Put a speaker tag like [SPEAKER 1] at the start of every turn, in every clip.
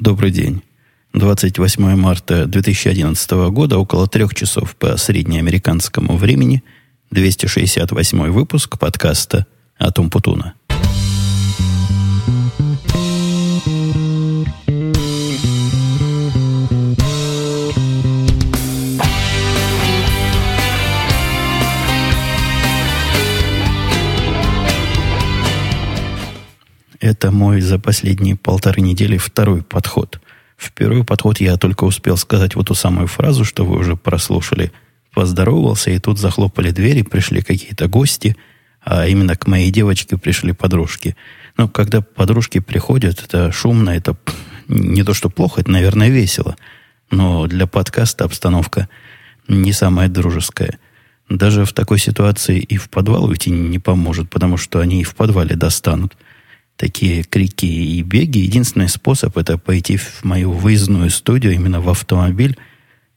[SPEAKER 1] Добрый день. 28 марта 2011 года, около трех часов по среднеамериканскому времени, 268 выпуск подкаста «Атом Путуна». Это мой за последние полторы недели второй подход. В первый подход я только успел сказать вот ту самую фразу, что вы уже прослушали. Поздоровался, и тут захлопали двери, пришли какие-то гости, а именно к моей девочке пришли подружки. Но когда подружки приходят, это шумно, это не то, что плохо, это, наверное, весело. Но для подкаста обстановка не самая дружеская. Даже в такой ситуации и в подвал уйти не поможет, потому что они и в подвале достанут – такие крики и беги. Единственный способ это пойти в мою выездную студию, именно в автомобиль,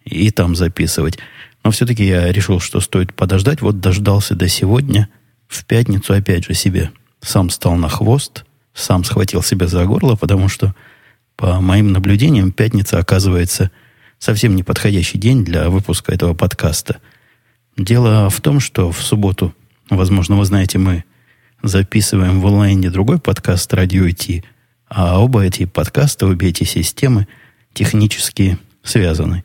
[SPEAKER 1] и там записывать. Но все-таки я решил, что стоит подождать. Вот дождался до сегодня. В пятницу опять же себе сам стал на хвост, сам схватил себя за горло, потому что, по моим наблюдениям, пятница оказывается совсем неподходящий день для выпуска этого подкаста. Дело в том, что в субботу, возможно, вы знаете, мы записываем в онлайне другой подкаст «Радио IT», а оба эти подкаста, обе эти системы технически связаны.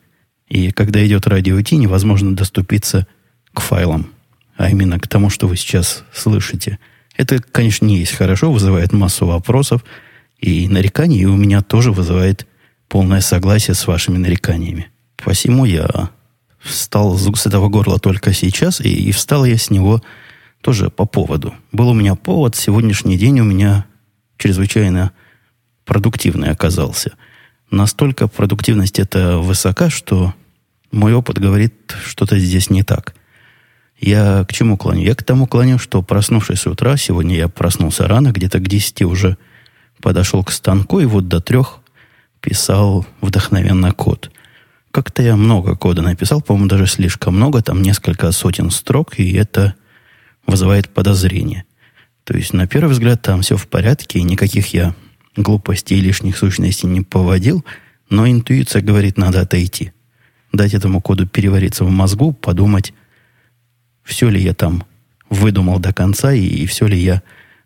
[SPEAKER 1] И когда идет радио IT, невозможно доступиться к файлам, а именно к тому, что вы сейчас слышите. Это, конечно, не есть хорошо, вызывает массу вопросов и нареканий, и у меня тоже вызывает полное согласие с вашими нареканиями. Посему я встал с этого горла только сейчас, и, и встал я с него тоже по поводу. Был у меня повод, сегодняшний день у меня чрезвычайно продуктивный оказался. Настолько продуктивность это высока, что мой опыт говорит, что-то здесь не так. Я к чему клоню? Я к тому клоню, что проснувшись с утра, сегодня я проснулся рано, где-то к 10 уже подошел к станку, и вот до трех писал вдохновенно код. Как-то я много кода написал, по-моему, даже слишком много, там несколько сотен строк, и это вызывает подозрение. То есть, на первый взгляд, там все в порядке, и никаких я глупостей и лишних сущностей не поводил, но интуиция говорит, надо отойти. Дать этому коду перевариться в мозгу, подумать, все ли я там выдумал до конца, и, и все ли я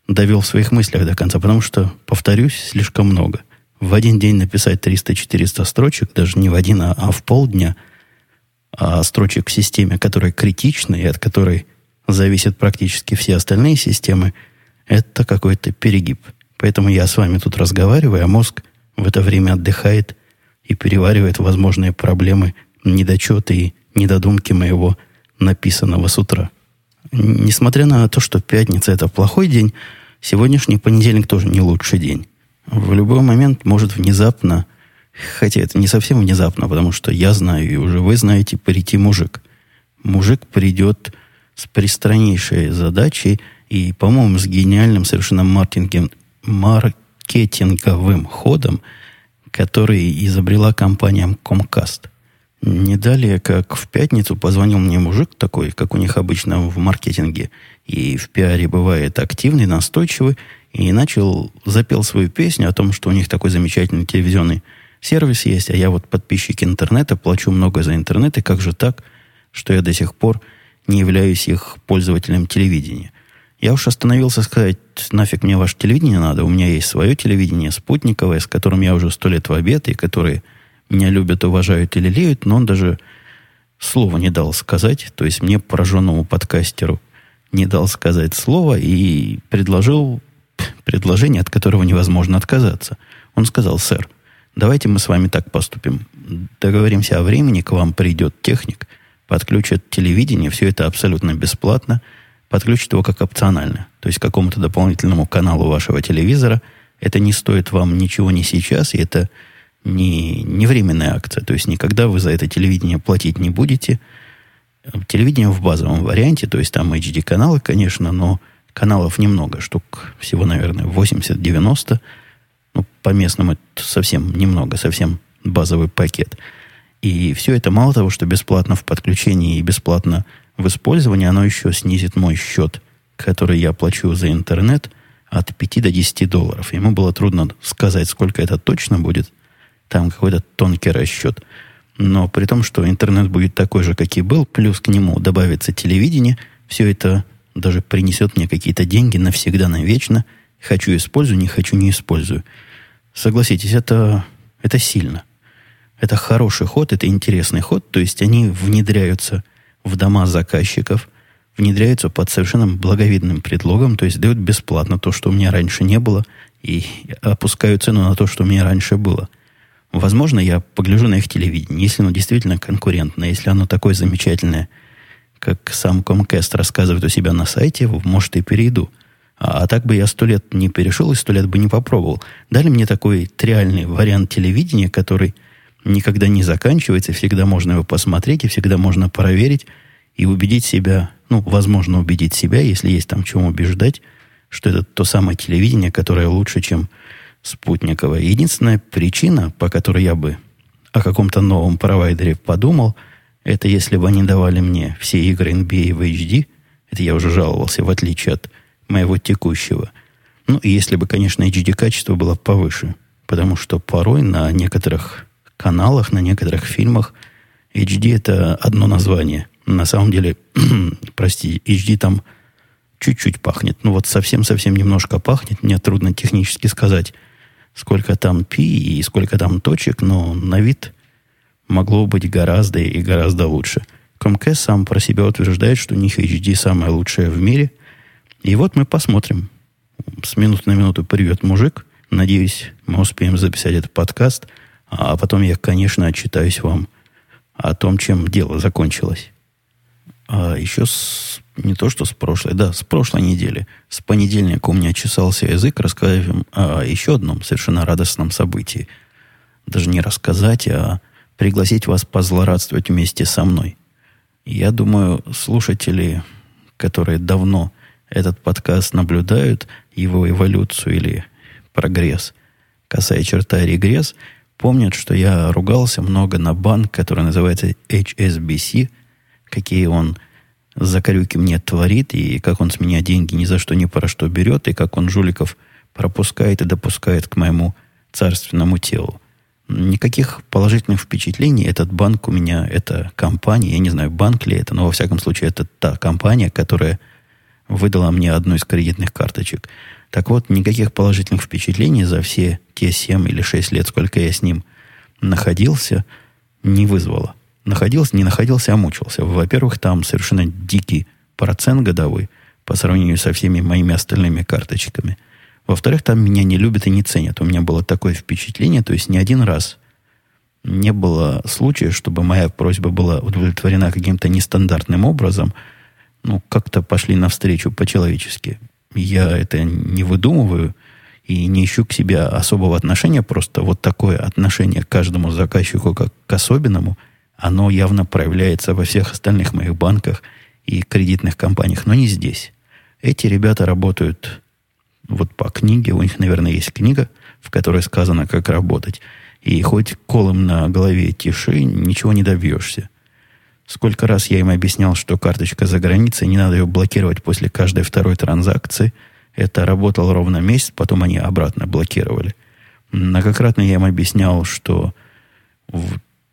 [SPEAKER 1] довел в своих мыслях до конца. Потому что, повторюсь, слишком много. В один день написать 300-400 строчек, даже не в один, а, а в полдня, а строчек к системе, которая критична и от которой зависят практически все остальные системы, это какой-то перегиб. Поэтому я с вами тут разговариваю, а мозг в это время отдыхает и переваривает возможные проблемы, недочеты и недодумки моего написанного с утра. Несмотря на то, что пятница – это плохой день, сегодняшний понедельник тоже не лучший день. В любой момент может внезапно, хотя это не совсем внезапно, потому что я знаю, и уже вы знаете, прийти мужик. Мужик придет с пристраннейшей задачей и, по-моему, с гениальным совершенно маркетинговым, маркетинговым ходом, который изобрела компания Comcast. Не далее, как в пятницу позвонил мне мужик такой, как у них обычно в маркетинге, и в пиаре бывает активный, настойчивый, и начал, запел свою песню о том, что у них такой замечательный телевизионный сервис есть, а я вот подписчик интернета, плачу много за интернет, и как же так, что я до сих пор не являюсь их пользователем телевидения. Я уж остановился сказать, нафиг мне ваше телевидение надо, у меня есть свое телевидение, спутниковое, с которым я уже сто лет в обед, и которые меня любят, уважают и лелеют, но он даже слова не дал сказать, то есть мне, пораженному подкастеру, не дал сказать слова и предложил предложение, от которого невозможно отказаться. Он сказал, сэр, давайте мы с вами так поступим. Договоримся о времени, к вам придет техник – подключат телевидение, все это абсолютно бесплатно, подключат его как опционально, то есть к какому-то дополнительному каналу вашего телевизора. Это не стоит вам ничего не сейчас, и это не, не временная акция, то есть никогда вы за это телевидение платить не будете. Телевидение в базовом варианте, то есть там HD-каналы, конечно, но каналов немного, штук всего, наверное, 80-90. Ну, по местному это совсем немного, совсем базовый пакет – и все это мало того, что бесплатно в подключении и бесплатно в использовании, оно еще снизит мой счет, который я плачу за интернет, от 5 до 10 долларов. Ему было трудно сказать, сколько это точно будет, там какой-то тонкий расчет. Но при том, что интернет будет такой же, как и был, плюс к нему добавится телевидение, все это даже принесет мне какие-то деньги навсегда, навечно. Хочу использую, не хочу не использую. Согласитесь, это, это сильно. Это хороший ход, это интересный ход. То есть они внедряются в дома заказчиков, внедряются под совершенно благовидным предлогом, то есть дают бесплатно то, что у меня раньше не было, и опускают цену на то, что у меня раньше было. Возможно, я погляжу на их телевидение, если оно действительно конкурентное, если оно такое замечательное, как сам Comcast рассказывает у себя на сайте, может, и перейду. А, а так бы я сто лет не перешел и сто лет бы не попробовал. Дали мне такой триальный вариант телевидения, который никогда не заканчивается, всегда можно его посмотреть, и всегда можно проверить и убедить себя, ну, возможно, убедить себя, если есть там чем убеждать, что это то самое телевидение, которое лучше, чем спутниковое. Единственная причина, по которой я бы о каком-то новом провайдере подумал, это если бы они давали мне все игры NBA в HD, это я уже жаловался, в отличие от моего текущего. Ну, и если бы, конечно, HD качество было повыше, потому что порой на некоторых каналах, на некоторых фильмах HD это одно название. На самом деле, прости, HD там чуть-чуть пахнет. Ну вот совсем-совсем немножко пахнет. Мне трудно технически сказать, сколько там пи и сколько там точек, но на вид могло быть гораздо и гораздо лучше. Comcast сам про себя утверждает, что у них HD самое лучшее в мире. И вот мы посмотрим. С минуты на минуту привет, мужик. Надеюсь, мы успеем записать этот подкаст – а потом я, конечно, отчитаюсь вам о том, чем дело закончилось. А еще с, не то, что с прошлой, да, с прошлой недели. С понедельника у меня чесался язык рассказать вам о еще одном совершенно радостном событии. Даже не рассказать, а пригласить вас позлорадствовать вместе со мной. Я думаю, слушатели, которые давно этот подкаст наблюдают, его эволюцию или прогресс, касая черта регресс, помнят, что я ругался много на банк, который называется HSBC, какие он закорюки мне творит, и как он с меня деньги ни за что ни про что берет, и как он жуликов пропускает и допускает к моему царственному телу. Никаких положительных впечатлений этот банк у меня, это компания, я не знаю, банк ли это, но во всяком случае это та компания, которая выдала мне одну из кредитных карточек. Так вот, никаких положительных впечатлений за все те 7 или 6 лет, сколько я с ним находился, не вызвало. Находился, не находился, а мучился. Во-первых, там совершенно дикий процент годовой по сравнению со всеми моими остальными карточками. Во-вторых, там меня не любят и не ценят. У меня было такое впечатление, то есть не один раз не было случая, чтобы моя просьба была удовлетворена каким-то нестандартным образом. Ну, как-то пошли навстречу по-человечески. Я это не выдумываю и не ищу к себе особого отношения, просто вот такое отношение к каждому заказчику как к особенному, оно явно проявляется во всех остальных моих банках и кредитных компаниях, но не здесь. Эти ребята работают вот по книге, у них, наверное, есть книга, в которой сказано, как работать. И хоть колом на голове тиши, ничего не добьешься. Сколько раз я им объяснял, что карточка за границей, не надо ее блокировать после каждой второй транзакции. Это работало ровно месяц, потом они обратно блокировали. Многократно я им объяснял, что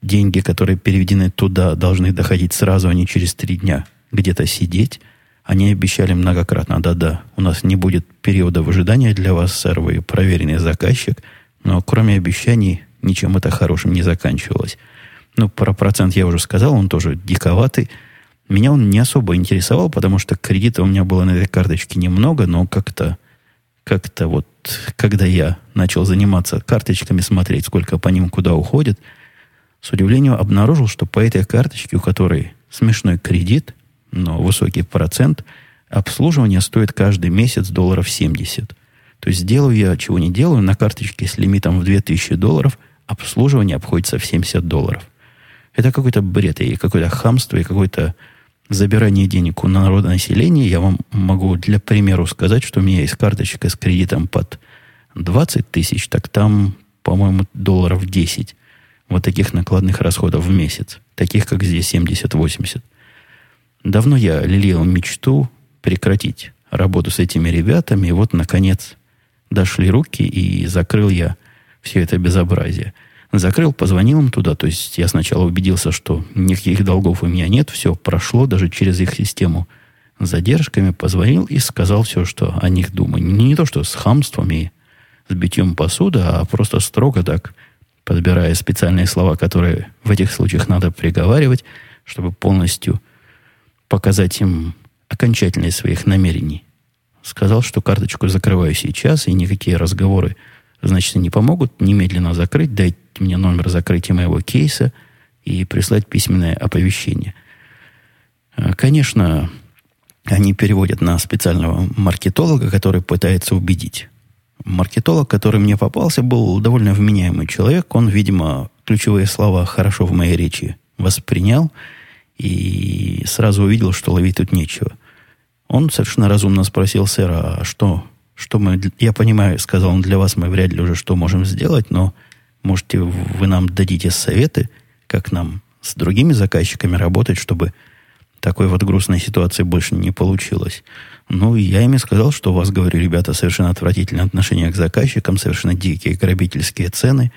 [SPEAKER 1] деньги, которые переведены туда, должны доходить сразу, а не через три дня где-то сидеть. Они обещали многократно, да-да, у нас не будет периода ожидания для вас, сэр, вы проверенный заказчик, но кроме обещаний ничем это хорошим не заканчивалось. Ну, про процент я уже сказал, он тоже диковатый. Меня он не особо интересовал, потому что кредита у меня было на этой карточке немного, но как-то как-то вот, когда я начал заниматься карточками, смотреть, сколько по ним куда уходит, с удивлением обнаружил, что по этой карточке, у которой смешной кредит, но высокий процент, обслуживание стоит каждый месяц долларов 70. То есть делаю я, чего не делаю, на карточке с лимитом в 2000 долларов обслуживание обходится в 70 долларов – это какой-то бред и какое-то хамство, и какое-то забирание денег у народонаселения. Я вам могу для примеру сказать, что у меня есть карточка с кредитом под 20 тысяч, так там, по-моему, долларов 10 вот таких накладных расходов в месяц. Таких, как здесь 70-80. Давно я лелеял мечту прекратить работу с этими ребятами, и вот, наконец, дошли руки, и закрыл я все это безобразие – Закрыл, позвонил им туда. То есть я сначала убедился, что никаких долгов у меня нет. Все прошло даже через их систему задержками. Позвонил и сказал все, что о них думаю. Не то, что с хамством и с битьем посуды, а просто строго так, подбирая специальные слова, которые в этих случаях надо приговаривать, чтобы полностью показать им окончательность своих намерений. Сказал, что карточку закрываю сейчас, и никакие разговоры, значит, не помогут. Немедленно закрыть, дайте мне номер закрытия моего кейса и прислать письменное оповещение. А, конечно, они переводят на специального маркетолога, который пытается убедить. Маркетолог, который мне попался, был довольно вменяемый человек. Он, видимо, ключевые слова хорошо в моей речи воспринял и сразу увидел, что ловить тут нечего. Он совершенно разумно спросил сэра, а что, что мы... Я понимаю, сказал он, для вас мы вряд ли уже что можем сделать, но можете вы нам дадите советы, как нам с другими заказчиками работать, чтобы такой вот грустной ситуации больше не получилось. Ну, я ими сказал, что у вас, говорю, ребята, совершенно отвратительное отношение к заказчикам, совершенно дикие грабительские цены.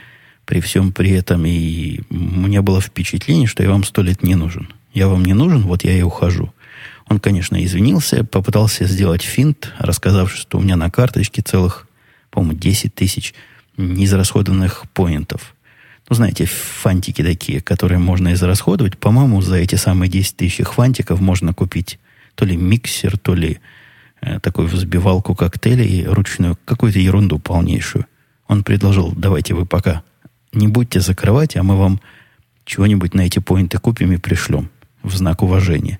[SPEAKER 1] При всем при этом и меня было впечатление, что я вам сто лет не нужен. Я вам не нужен, вот я и ухожу. Он, конечно, извинился, попытался сделать финт, рассказав, что у меня на карточке целых, по-моему, 10 тысяч неизрасходованных поинтов. Ну, знаете, фантики такие, которые можно израсходовать. По-моему, за эти самые 10 тысяч фантиков можно купить то ли миксер, то ли э, такую взбивалку коктейлей ручную, какую-то ерунду полнейшую. Он предложил, давайте вы пока не будьте закрывать, а мы вам чего-нибудь на эти поинты купим и пришлем в знак уважения.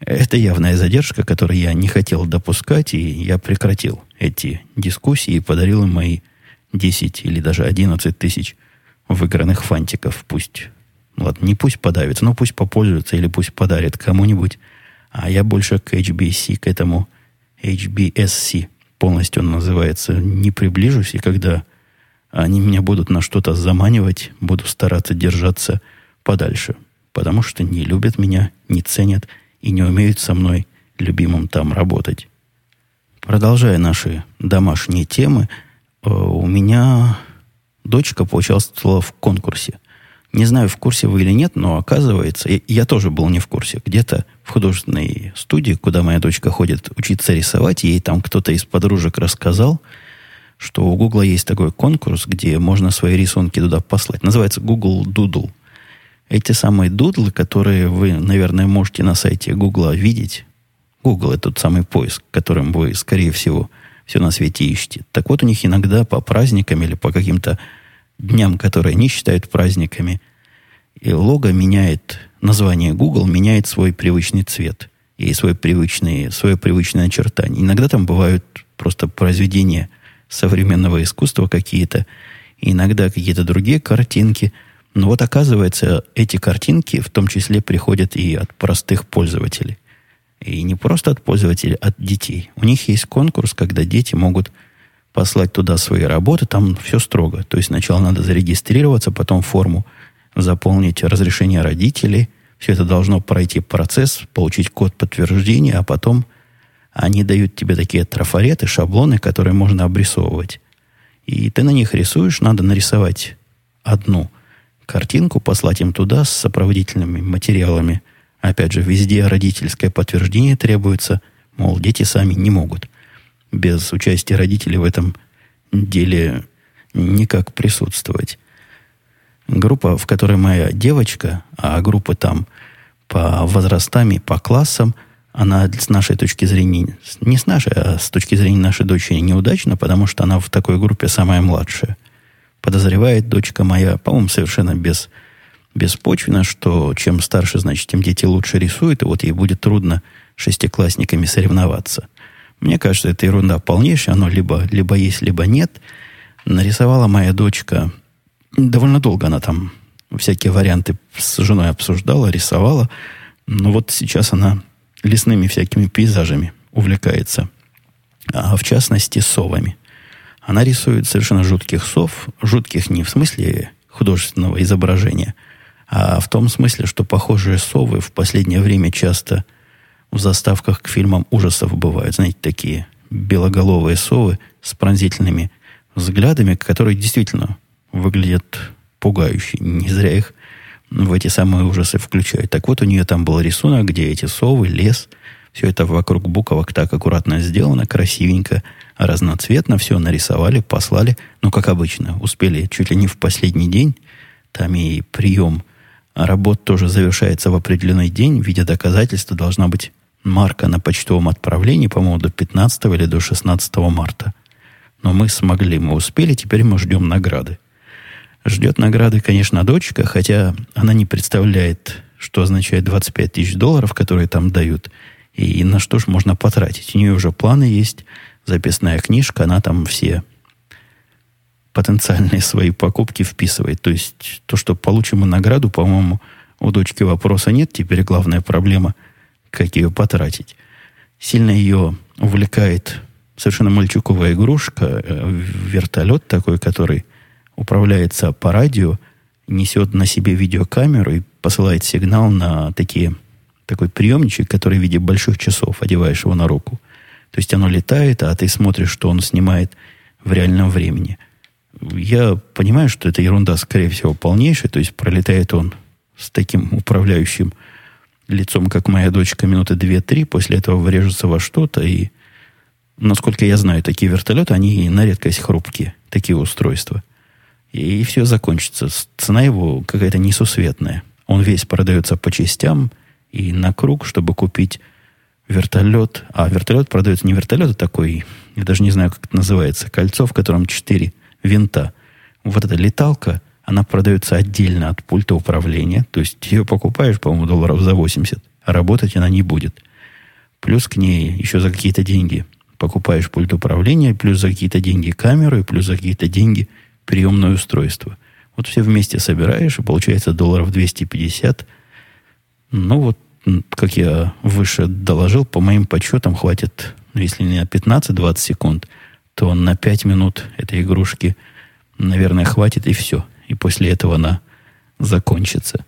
[SPEAKER 1] Это явная задержка, которую я не хотел допускать, и я прекратил эти дискуссии и подарил им мои 10 или даже 11 тысяч выигранных фантиков. Пусть, ладно, не пусть подавится, но пусть попользуется или пусть подарит кому-нибудь. А я больше к HBC, к этому HBSC, полностью он называется, не приближусь. И когда они меня будут на что-то заманивать, буду стараться держаться подальше. Потому что не любят меня, не ценят и не умеют со мной, любимым, там работать. Продолжая наши домашние темы, у меня дочка поучаствовала в конкурсе. Не знаю, в курсе вы или нет, но оказывается, я, я тоже был не в курсе. Где-то в художественной студии, куда моя дочка ходит учиться рисовать, ей там кто-то из подружек рассказал, что у Гугла есть такой конкурс, где можно свои рисунки туда послать. Называется Google Doodle. Эти самые дудлы, которые вы, наверное, можете на сайте Гугла видеть. Google – это тот самый поиск, которым вы, скорее всего, все на свете ищете. Так вот, у них иногда по праздникам или по каким-то дням, которые они считают праздниками, и лого меняет, название Google меняет свой привычный цвет и свой привычный, свое привычное очертание. Иногда там бывают просто произведения современного искусства какие-то, иногда какие-то другие картинки. Но вот оказывается, эти картинки в том числе приходят и от простых пользователей. И не просто от пользователей, а от детей. У них есть конкурс, когда дети могут послать туда свои работы, там все строго. То есть сначала надо зарегистрироваться, потом форму заполнить разрешение родителей. Все это должно пройти процесс, получить код подтверждения, а потом они дают тебе такие трафареты, шаблоны, которые можно обрисовывать. И ты на них рисуешь, надо нарисовать одну картинку, послать им туда с сопроводительными материалами – Опять же, везде родительское подтверждение требуется, мол, дети сами не могут без участия родителей в этом деле никак присутствовать. Группа, в которой моя девочка, а группа там по возрастам и по классам, она с нашей точки зрения, не с нашей, а с точки зрения нашей дочери неудачна, потому что она в такой группе самая младшая. Подозревает дочка моя, по-моему, совершенно без беспочвенно, что чем старше, значит, тем дети лучше рисуют, и вот ей будет трудно шестиклассниками соревноваться. Мне кажется, это ерунда полнейшая, оно либо, либо есть, либо нет. Нарисовала моя дочка, довольно долго она там всякие варианты с женой обсуждала, рисовала, но вот сейчас она лесными всякими пейзажами увлекается, а в частности совами. Она рисует совершенно жутких сов, жутких не в смысле художественного изображения – а в том смысле, что похожие совы в последнее время часто в заставках к фильмам ужасов бывают. Знаете, такие белоголовые совы с пронзительными взглядами, которые действительно выглядят пугающие. Не зря их в эти самые ужасы включают. Так вот, у нее там был рисунок, где эти совы, лес, все это вокруг буковок так аккуратно сделано, красивенько, разноцветно, все нарисовали, послали. Ну, как обычно, успели чуть ли не в последний день. Там и прием работ тоже завершается в определенный день. В виде доказательства должна быть марка на почтовом отправлении, по-моему, до 15 или до 16 марта. Но мы смогли, мы успели, теперь мы ждем награды. Ждет награды, конечно, дочка, хотя она не представляет, что означает 25 тысяч долларов, которые там дают, и на что же можно потратить. У нее уже планы есть, записная книжка, она там все потенциальные свои покупки вписывает. То есть то, что получим мы награду, по-моему, у дочки вопроса нет. Теперь главная проблема, как ее потратить. Сильно ее увлекает совершенно мальчуковая игрушка, э, вертолет такой, который управляется по радио, несет на себе видеокамеру и посылает сигнал на такие, такой приемничек, который в виде больших часов одеваешь его на руку. То есть оно летает, а ты смотришь, что он снимает в реальном времени. Я понимаю, что это ерунда, скорее всего, полнейшая. То есть пролетает он с таким управляющим лицом, как моя дочка, минуты две-три. После этого врежется во что-то. И, насколько я знаю, такие вертолеты, они на редкость хрупкие, такие устройства – и все закончится. Цена его какая-то несусветная. Он весь продается по частям и на круг, чтобы купить вертолет. А вертолет продается не вертолет, а такой, я даже не знаю, как это называется, кольцо, в котором четыре винта. Вот эта леталка, она продается отдельно от пульта управления. То есть ее покупаешь, по-моему, долларов за 80, а работать она не будет. Плюс к ней еще за какие-то деньги покупаешь пульт управления, плюс за какие-то деньги камеру, и плюс за какие-то деньги – приемное устройство. Вот все вместе собираешь, и получается долларов 250. Ну вот, как я выше доложил, по моим подсчетам хватит, ну, если не на 15-20 секунд, то на 5 минут этой игрушки, наверное, хватит и все. И после этого она закончится.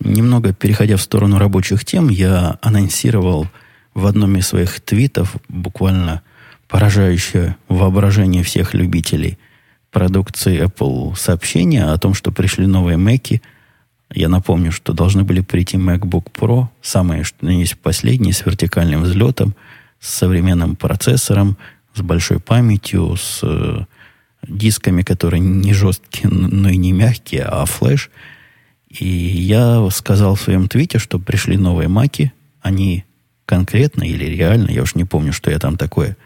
[SPEAKER 1] Немного переходя в сторону рабочих тем, я анонсировал в одном из своих твитов буквально поражающее воображение всех любителей – продукции Apple сообщение о том, что пришли новые Mac. Я напомню, что должны были прийти MacBook Pro, самые, что есть последние, с вертикальным взлетом, с современным процессором, с большой памятью, с э, дисками, которые не жесткие, но и не мягкие, а флеш. И я сказал в своем твите, что пришли новые маки. Они конкретно или реально, я уж не помню, что я там такое,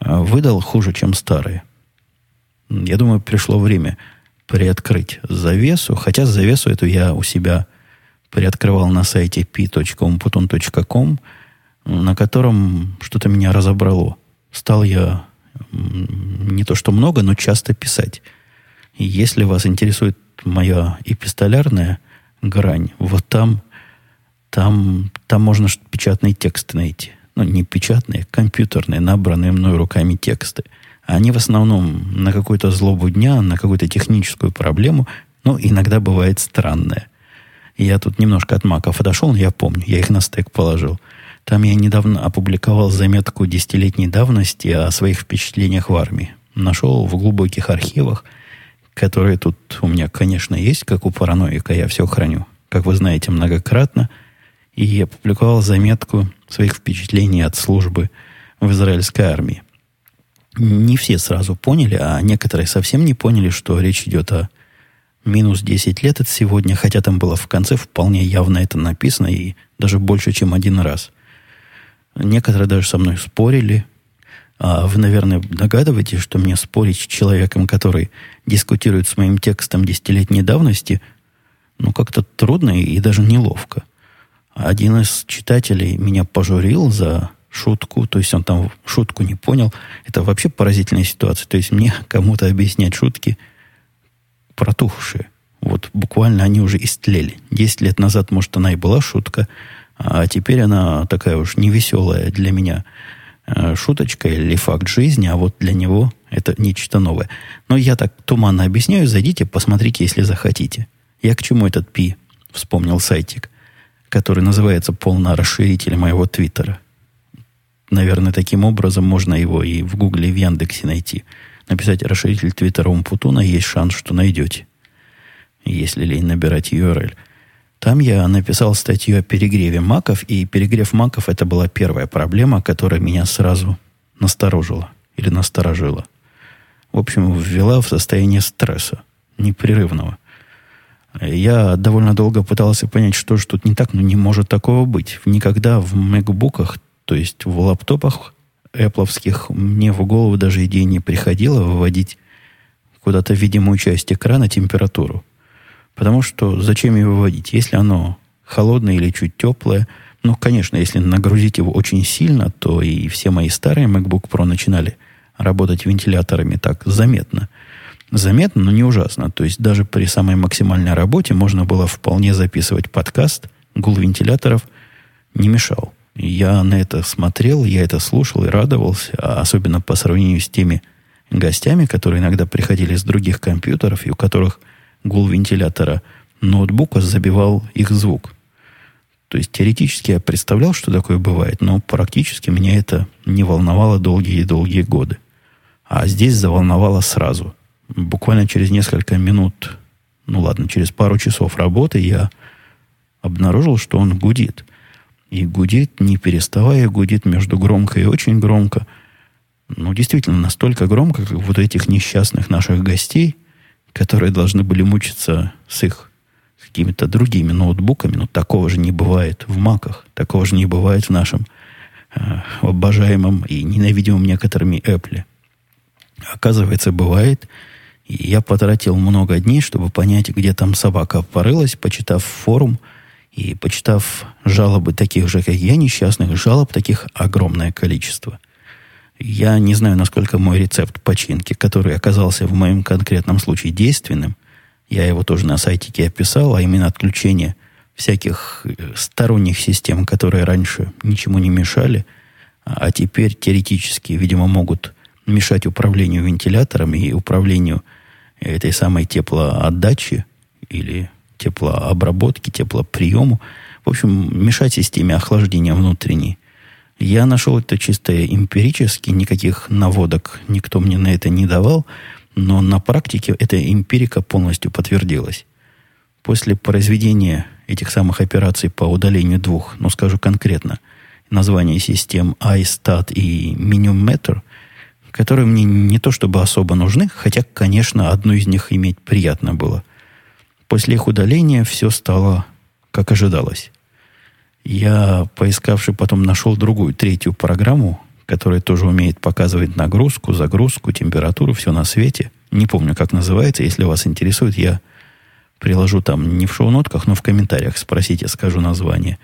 [SPEAKER 1] э, выдал хуже, чем старые. Я думаю, пришло время приоткрыть завесу, хотя завесу эту я у себя приоткрывал на сайте p.umputon.com, на котором что-то меня разобрало. Стал я не то что много, но часто писать. И если вас интересует моя эпистолярная грань, вот там, там, там можно печатные тексты найти. Ну, не печатные, компьютерные, набранные мной руками тексты – они в основном на какую-то злобу дня, на какую-то техническую проблему, но иногда бывает странное. Я тут немножко от маков отошел, я помню, я их на стек положил. Там я недавно опубликовал заметку десятилетней давности о своих впечатлениях в армии. Нашел в глубоких архивах, которые тут у меня, конечно, есть, как у параноика, я все храню, как вы знаете, многократно. И я опубликовал заметку своих впечатлений от службы в израильской армии не все сразу поняли, а некоторые совсем не поняли, что речь идет о минус 10 лет от сегодня, хотя там было в конце вполне явно это написано, и даже больше, чем один раз. Некоторые даже со мной спорили. А вы, наверное, догадываетесь, что мне спорить с человеком, который дискутирует с моим текстом десятилетней давности, ну, как-то трудно и даже неловко. Один из читателей меня пожурил за шутку, то есть он там шутку не понял. Это вообще поразительная ситуация. То есть мне кому-то объяснять шутки протухшие. Вот буквально они уже истлели. Десять лет назад, может, она и была шутка, а теперь она такая уж невеселая для меня э, шуточка или факт жизни, а вот для него это нечто новое. Но я так туманно объясняю, зайдите, посмотрите, если захотите. Я к чему этот пи вспомнил сайтик, который называется полно расширитель моего твиттера наверное, таким образом можно его и в Гугле, и в Яндексе найти. Написать расширитель Твиттера Умпутуна, есть шанс, что найдете. если ли набирать URL. Там я написал статью о перегреве маков, и перегрев маков это была первая проблема, которая меня сразу насторожила или насторожила. В общем, ввела в состояние стресса непрерывного. Я довольно долго пытался понять, что же тут не так, но не может такого быть. Никогда в макбуках, то есть в лаптопах Apple мне в голову даже идея не приходила выводить куда-то видимую часть экрана температуру. Потому что зачем ее выводить? Если оно холодное или чуть теплое, ну, конечно, если нагрузить его очень сильно, то и все мои старые MacBook Pro начинали работать вентиляторами так заметно. Заметно, но не ужасно. То есть даже при самой максимальной работе можно было вполне записывать подкаст. Гул вентиляторов не мешал. Я на это смотрел, я это слушал и радовался, а особенно по сравнению с теми гостями, которые иногда приходили с других компьютеров и у которых гул вентилятора ноутбука забивал их звук. То есть теоретически я представлял, что такое бывает, но практически меня это не волновало долгие-долгие годы. А здесь заволновало сразу. Буквально через несколько минут, ну ладно, через пару часов работы я обнаружил, что он гудит. И гудит, не переставая, гудит между громко и очень громко. Ну, действительно, настолько громко, как вот этих несчастных наших гостей – которые должны были мучиться с их какими-то другими ноутбуками, но такого же не бывает в маках, такого же не бывает в нашем э, обожаемом и ненавидимом некоторыми Apple. Оказывается, бывает. И я потратил много дней, чтобы понять, где там собака порылась, почитав форум и почитав жалобы таких же, как я, несчастных, жалоб таких огромное количество. Я не знаю, насколько мой рецепт починки, который оказался в моем конкретном случае действенным, я его тоже на сайте описал, а именно отключение всяких э, сторонних систем, которые раньше ничему не мешали, а теперь теоретически, видимо, могут мешать управлению вентилятором и управлению этой самой теплоотдачи или теплообработки, теплоприему. В общем, мешать системе охлаждения внутренней. Я нашел это чисто эмпирически, никаких наводок никто мне на это не давал, но на практике эта эмпирика полностью подтвердилась. После произведения этих самых операций по удалению двух, ну скажу конкретно, названия систем iStat и MiniMeter, которые мне не то чтобы особо нужны, хотя, конечно, одну из них иметь приятно было. После их удаления все стало как ожидалось. Я, поискавший, потом нашел другую, третью программу, которая тоже умеет показывать нагрузку, загрузку, температуру, все на свете. Не помню, как называется. Если вас интересует, я приложу там не в шоу-нотках, но в комментариях спросите, скажу название.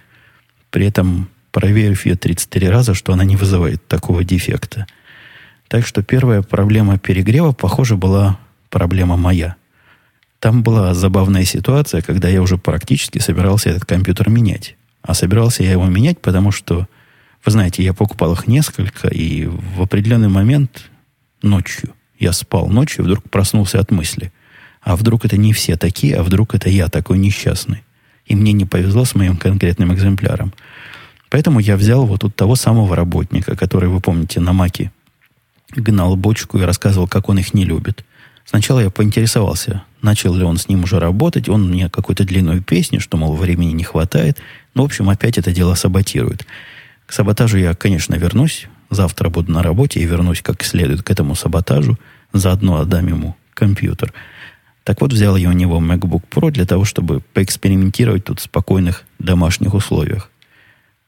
[SPEAKER 1] При этом проверив ее 33 раза, что она не вызывает такого дефекта. Так что первая проблема перегрева, похоже, была проблема моя. Там была забавная ситуация, когда я уже практически собирался этот компьютер менять. А собирался я его менять, потому что, вы знаете, я покупал их несколько, и в определенный момент ночью, я спал ночью, вдруг проснулся от мысли. А вдруг это не все такие, а вдруг это я такой несчастный. И мне не повезло с моим конкретным экземпляром. Поэтому я взял вот тут того самого работника, который, вы помните, на Маке гнал бочку и рассказывал, как он их не любит. Сначала я поинтересовался, начал ли он с ним уже работать. Он мне какую-то длинную песню, что, мол, времени не хватает. Ну, в общем, опять это дело саботирует. К саботажу я, конечно, вернусь. Завтра буду на работе и вернусь как следует к этому саботажу. Заодно отдам ему компьютер. Так вот, взял я у него MacBook Pro для того, чтобы поэкспериментировать тут в спокойных домашних условиях.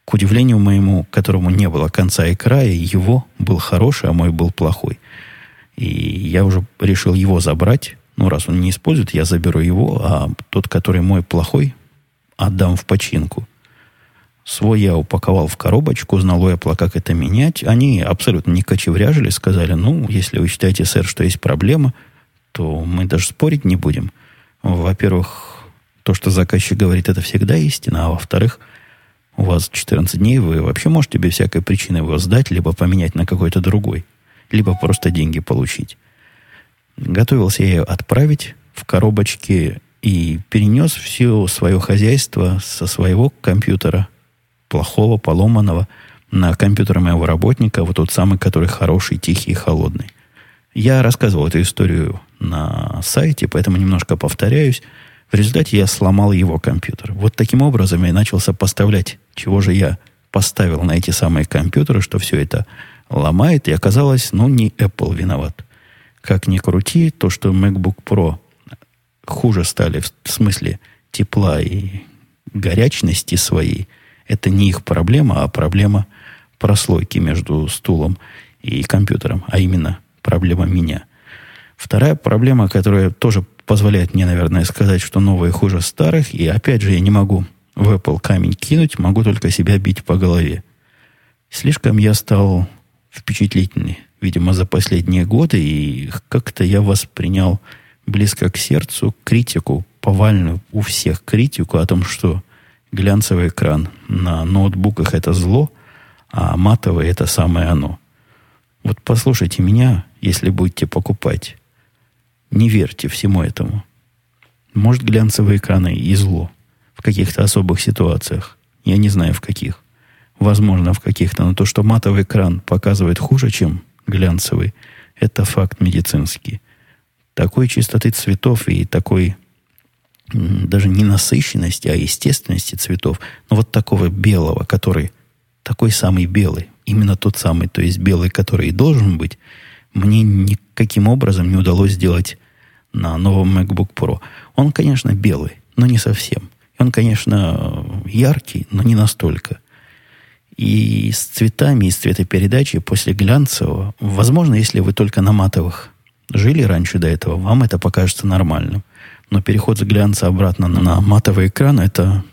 [SPEAKER 1] К удивлению моему, которому не было конца и края, его был хороший, а мой был плохой. И я уже решил его забрать. Ну, раз он не использует, я заберу его, а тот, который мой плохой, отдам в починку. Свой я упаковал в коробочку, знал Apple, как это менять. Они абсолютно не кочевряжили, сказали, ну, если вы считаете, сэр, что есть проблема, то мы даже спорить не будем. Во-первых, то, что заказчик говорит, это всегда истина, а во-вторых, у вас 14 дней, вы вообще можете без всякой причины его сдать, либо поменять на какой-то другой, либо просто деньги получить. Готовился я ее отправить в коробочке и перенес все свое хозяйство со своего компьютера, плохого, поломанного, на компьютер моего работника, вот тот самый, который хороший, тихий и холодный. Я рассказывал эту историю на сайте, поэтому немножко повторяюсь. В результате я сломал его компьютер. Вот таким образом я начал сопоставлять, чего же я поставил на эти самые компьютеры, что все это ломает, и оказалось, ну, не Apple виноват. Как ни крути, то, что MacBook Pro хуже стали в смысле тепла и горячности своей, это не их проблема, а проблема прослойки между стулом и компьютером, а именно проблема меня. Вторая проблема, которая тоже позволяет мне, наверное, сказать, что новые хуже старых, и опять же я не могу в Apple камень кинуть, могу только себя бить по голове. Слишком я стал впечатлительный, видимо, за последние годы, и как-то я воспринял близко к сердцу критику, повальную у всех критику о том, что глянцевый экран на ноутбуках это зло, а матовый это самое оно. Вот послушайте меня, если будете покупать. Не верьте всему этому. Может, глянцевые экраны и зло в каких-то особых ситуациях. Я не знаю, в каких. Возможно, в каких-то. Но то, что матовый экран показывает хуже, чем глянцевый, это факт медицинский. Такой чистоты цветов и такой даже не насыщенности, а естественности цветов, но вот такого белого, который такой самый белый, именно тот самый, то есть белый, который и должен быть, мне никаким образом не удалось сделать на новом MacBook Pro. Он, конечно, белый, но не совсем. Он, конечно, яркий, но не настолько. И с цветами, и с цветопередачей после глянцевого, возможно, если вы только на матовых жили раньше до этого, вам это покажется нормальным. Но переход с глянца обратно на, матовый экран – это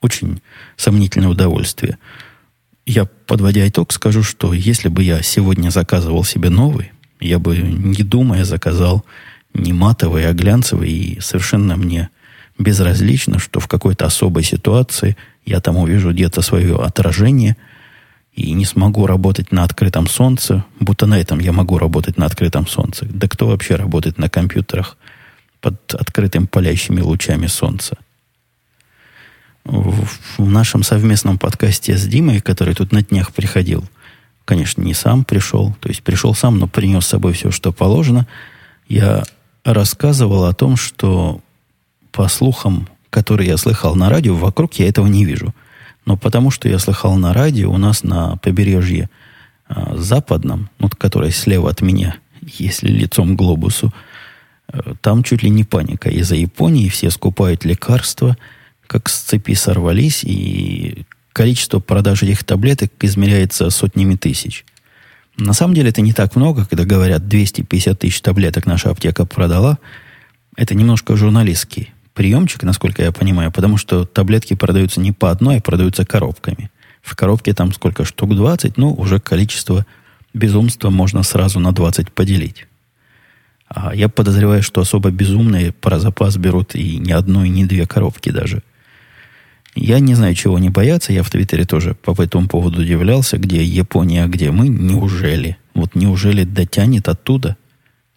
[SPEAKER 1] очень сомнительное удовольствие. Я, подводя итог, скажу, что если бы я сегодня заказывал себе новый, я бы, не думая, заказал не матовый, а глянцевый, и совершенно мне безразлично, что в какой-то особой ситуации я там увижу где-то свое отражение и не смогу работать на открытом солнце, будто на этом я могу работать на открытом солнце. Да кто вообще работает на компьютерах под открытым палящими лучами солнца? В, нашем совместном подкасте с Димой, который тут на днях приходил, конечно, не сам пришел, то есть пришел сам, но принес с собой все, что положено, я рассказывал о том, что по слухам, которые я слыхал на радио, вокруг я этого не вижу. Но потому что я слыхал на радио, у нас на побережье э, западном, вот, которое слева от меня, если лицом к глобусу, там чуть ли не паника. Из-за Японии все скупают лекарства, как с цепи сорвались, и количество продаж этих таблеток измеряется сотнями тысяч. На самом деле это не так много, когда говорят 250 тысяч таблеток наша аптека продала. Это немножко журналистский приемчик, насколько я понимаю, потому что таблетки продаются не по одной, а продаются коробками. В коробке там сколько штук 20, ну, уже количество безумства можно сразу на 20 поделить. А я подозреваю, что особо безумные про запас берут и не одну, и не две коробки даже. Я не знаю, чего не бояться. Я в Твиттере тоже по этому поводу удивлялся, где Япония, где мы. Неужели? Вот неужели дотянет оттуда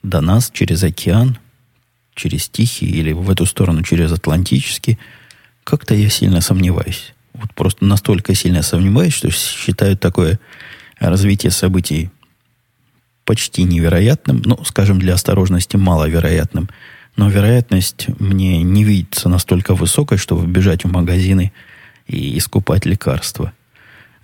[SPEAKER 1] до нас через океан через Тихий или в эту сторону через Атлантический, как-то я сильно сомневаюсь. Вот просто настолько сильно сомневаюсь, что считаю такое развитие событий почти невероятным, ну, скажем, для осторожности маловероятным. Но вероятность мне не видится настолько высокой, чтобы бежать в магазины и искупать лекарства.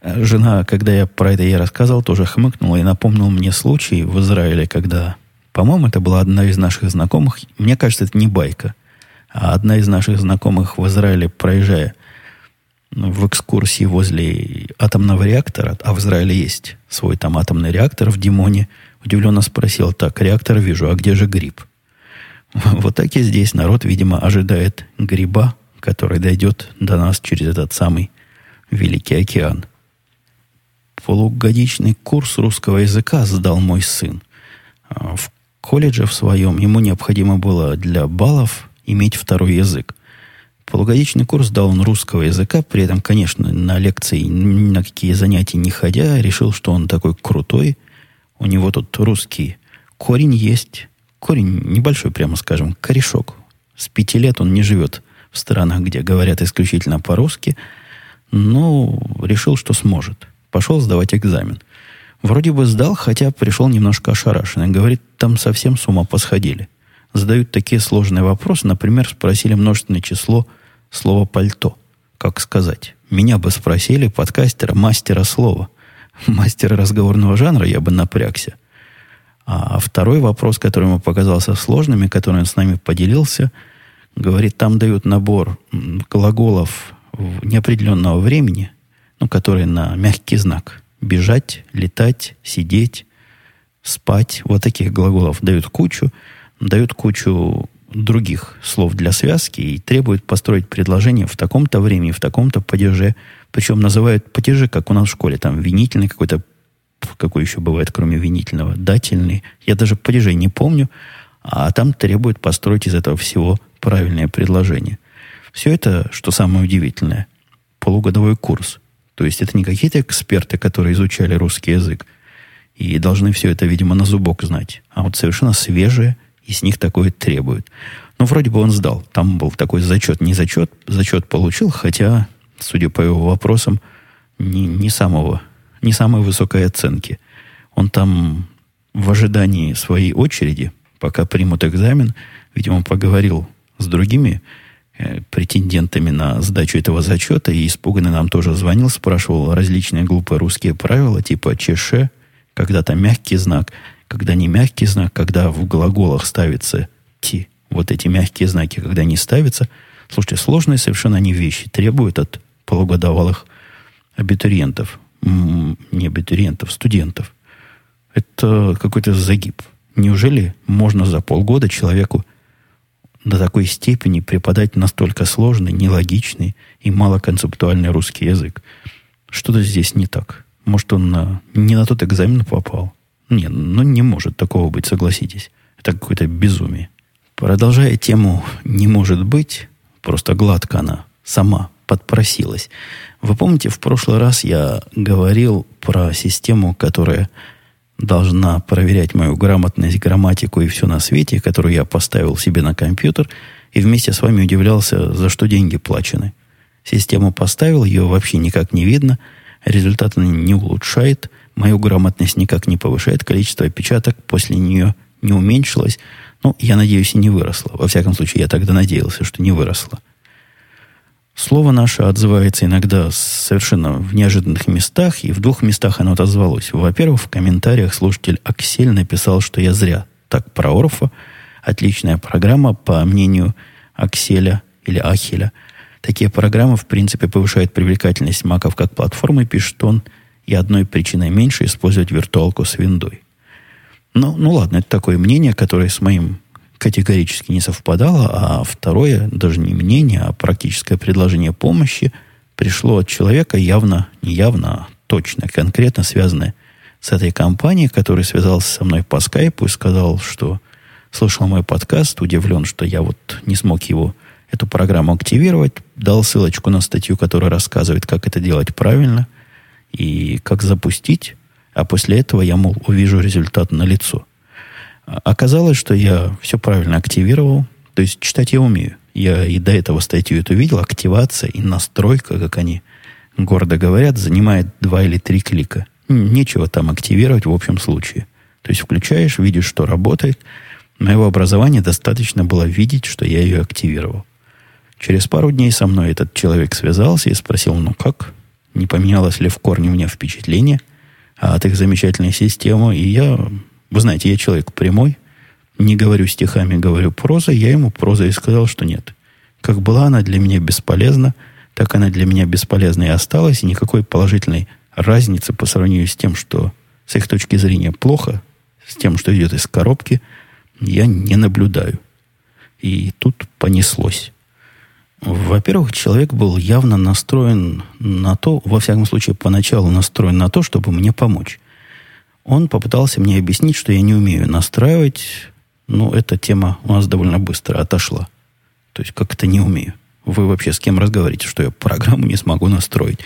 [SPEAKER 1] Жена, когда я про это ей рассказал, тоже хмыкнула и напомнил мне случай в Израиле, когда по-моему, это была одна из наших знакомых. Мне кажется, это не байка. А одна из наших знакомых в Израиле, проезжая в экскурсии возле атомного реактора, а в Израиле есть свой там атомный реактор в Димоне, удивленно спросил, так, реактор вижу, а где же гриб? Вот так и здесь народ, видимо, ожидает гриба, который дойдет до нас через этот самый Великий океан. Полугодичный курс русского языка сдал мой сын. А, в колледже в своем ему необходимо было для баллов иметь второй язык. Полугодичный курс дал он русского языка, при этом, конечно, на лекции, на какие занятия не ходя, решил, что он такой крутой. У него тут русский корень есть. Корень небольшой, прямо скажем, корешок. С пяти лет он не живет в странах, где говорят исключительно по-русски, но решил, что сможет. Пошел сдавать экзамен. Вроде бы сдал, хотя пришел немножко ошарашенный. Говорит, там совсем с ума посходили. задают такие сложные вопросы. Например, спросили множественное число слова «пальто». Как сказать? Меня бы спросили подкастера, мастера слова. Мастера разговорного жанра я бы напрягся. А второй вопрос, который ему показался сложным, и который он с нами поделился, говорит, там дают набор глаголов неопределенного времени, ну, которые на мягкий знак. Бежать, летать, сидеть, спать. Вот таких глаголов дают кучу. Дают кучу других слов для связки и требуют построить предложение в таком-то времени, в таком-то падеже. Причем называют падежи, как у нас в школе. Там винительный какой-то, какой еще бывает, кроме винительного, дательный. Я даже падежей не помню. А там требуют построить из этого всего правильное предложение. Все это, что самое удивительное, полугодовой курс. То есть это не какие-то эксперты, которые изучали русский язык и должны все это, видимо, на зубок знать, а вот совершенно свежие, и с них такое требуют. Ну, вроде бы он сдал. Там был такой зачет, не зачет, зачет получил, хотя, судя по его вопросам, не, не самого, не самой высокой оценки. Он там в ожидании своей очереди, пока примут экзамен, видимо, поговорил с другими э, претендентами на сдачу этого зачета, и испуганный нам тоже звонил, спрашивал различные глупые русские правила, типа ЧШ, когда то мягкий знак, когда не мягкий знак, когда в глаголах ставится «ти». Вот эти мягкие знаки, когда не ставятся. Слушайте, сложные совершенно они вещи. Требуют от полугодовалых абитуриентов. Не абитуриентов, студентов. Это какой-то загиб. Неужели можно за полгода человеку до такой степени преподать настолько сложный, нелогичный и малоконцептуальный русский язык. Что-то здесь не так. Может, он на, не на тот экзамен попал. Нет, ну не может такого быть, согласитесь. Это какое-то безумие. Продолжая тему «не может быть», просто гладко она сама подпросилась. Вы помните, в прошлый раз я говорил про систему, которая должна проверять мою грамотность, грамматику и все на свете, которую я поставил себе на компьютер, и вместе с вами удивлялся, за что деньги плачены. Систему поставил, ее вообще никак не видно, результат она не улучшает, мою грамотность никак не повышает, количество опечаток после нее не уменьшилось, ну, я надеюсь, и не выросло. Во всяком случае, я тогда надеялся, что не выросло. Слово наше отзывается иногда совершенно в неожиданных местах, и в двух местах оно отозвалось. Во-первых, в комментариях слушатель Аксель написал, что я зря так про Орфа. Отличная программа, по мнению Акселя или Ахеля. Такие программы, в принципе, повышают привлекательность маков как платформы, пишет он, и одной причиной меньше использовать виртуалку с виндой. Ну, ну ладно, это такое мнение, которое с моим категорически не совпадало, а второе, даже не мнение, а практическое предложение помощи пришло от человека явно, не явно, а точно, конкретно связанное с этой компанией, который связался со мной по скайпу и сказал, что слышал мой подкаст, удивлен, что я вот не смог его, эту программу активировать, дал ссылочку на статью, которая рассказывает, как это делать правильно и как запустить, а после этого я, мол, увижу результат на лицо. Оказалось, что я все правильно активировал. То есть читать я умею. Я и до этого статью эту видел. Активация и настройка, как они гордо говорят, занимает два или три клика. Нечего там активировать в общем случае. То есть включаешь, видишь, что работает. Моего образования достаточно было видеть, что я ее активировал. Через пару дней со мной этот человек связался и спросил, ну как? Не поменялось ли в корне у меня впечатление от их замечательной системы? И я вы знаете, я человек прямой, не говорю стихами, говорю прозой. Я ему прозой сказал, что нет. Как была она для меня бесполезна, так она для меня бесполезна и осталась, и никакой положительной разницы по сравнению с тем, что с их точки зрения плохо, с тем, что идет из коробки, я не наблюдаю. И тут понеслось. Во-первых, человек был явно настроен на то, во всяком случае, поначалу настроен на то, чтобы мне помочь он попытался мне объяснить, что я не умею настраивать. Ну, эта тема у нас довольно быстро отошла. То есть, как это не умею. Вы вообще с кем разговариваете, что я программу не смогу настроить?